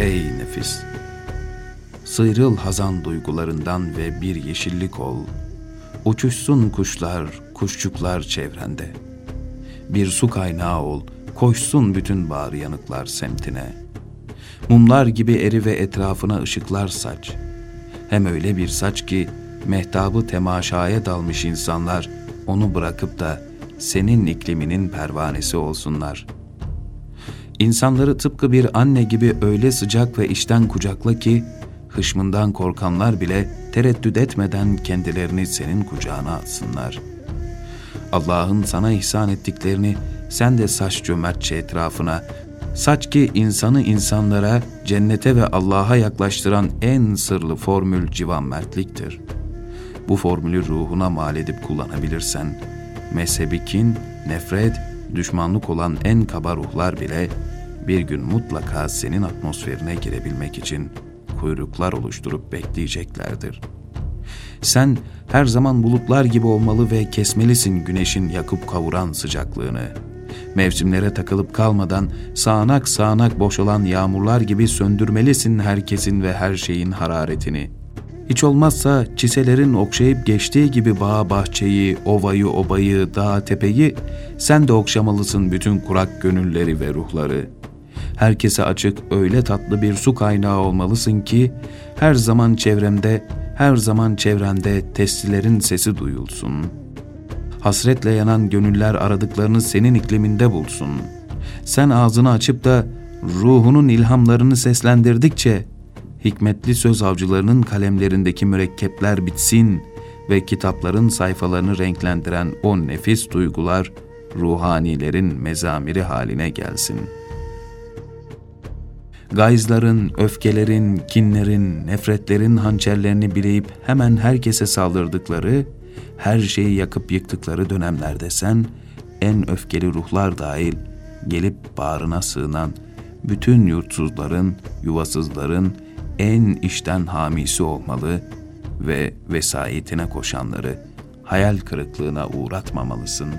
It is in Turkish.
ey nefis. Sıyrıl hazan duygularından ve bir yeşillik ol. Uçuşsun kuşlar, kuşçuklar çevrende. Bir su kaynağı ol, koşsun bütün bağrı yanıklar semtine. Mumlar gibi eri ve etrafına ışıklar saç. Hem öyle bir saç ki mehtabı temaşaya dalmış insanlar onu bırakıp da senin ikliminin pervanesi olsunlar. İnsanları tıpkı bir anne gibi öyle sıcak ve işten kucakla ki hışmından korkanlar bile tereddüt etmeden kendilerini senin kucağına atsınlar. Allah'ın sana ihsan ettiklerini sen de saç cömertçe etrafına, saç ki insanı insanlara, cennete ve Allah'a yaklaştıran en sırlı formül civan mertliktir. Bu formülü ruhuna mal edip kullanabilirsen, mezhebi kin, nefret, düşmanlık olan en kaba ruhlar bile bir gün mutlaka senin atmosferine girebilmek için kuyruklar oluşturup bekleyeceklerdir. Sen her zaman bulutlar gibi olmalı ve kesmelisin güneşin yakıp kavuran sıcaklığını. Mevsimlere takılıp kalmadan sağanak sağanak boşalan yağmurlar gibi söndürmelisin herkesin ve her şeyin hararetini. Hiç olmazsa çiselerin okşayıp geçtiği gibi bağ bahçeyi, ovayı obayı, dağ tepeyi sen de okşamalısın bütün kurak gönülleri ve ruhları.'' herkese açık öyle tatlı bir su kaynağı olmalısın ki her zaman çevremde, her zaman çevrende testilerin sesi duyulsun. Hasretle yanan gönüller aradıklarını senin ikliminde bulsun. Sen ağzını açıp da ruhunun ilhamlarını seslendirdikçe hikmetli söz avcılarının kalemlerindeki mürekkepler bitsin ve kitapların sayfalarını renklendiren o nefis duygular ruhanilerin mezamiri haline gelsin.'' Gayzların, öfkelerin, kinlerin, nefretlerin hançerlerini bileyip hemen herkese saldırdıkları, her şeyi yakıp yıktıkları dönemlerde sen, en öfkeli ruhlar dahil gelip bağrına sığınan bütün yurtsuzların, yuvasızların en işten hamisi olmalı ve vesayetine koşanları hayal kırıklığına uğratmamalısın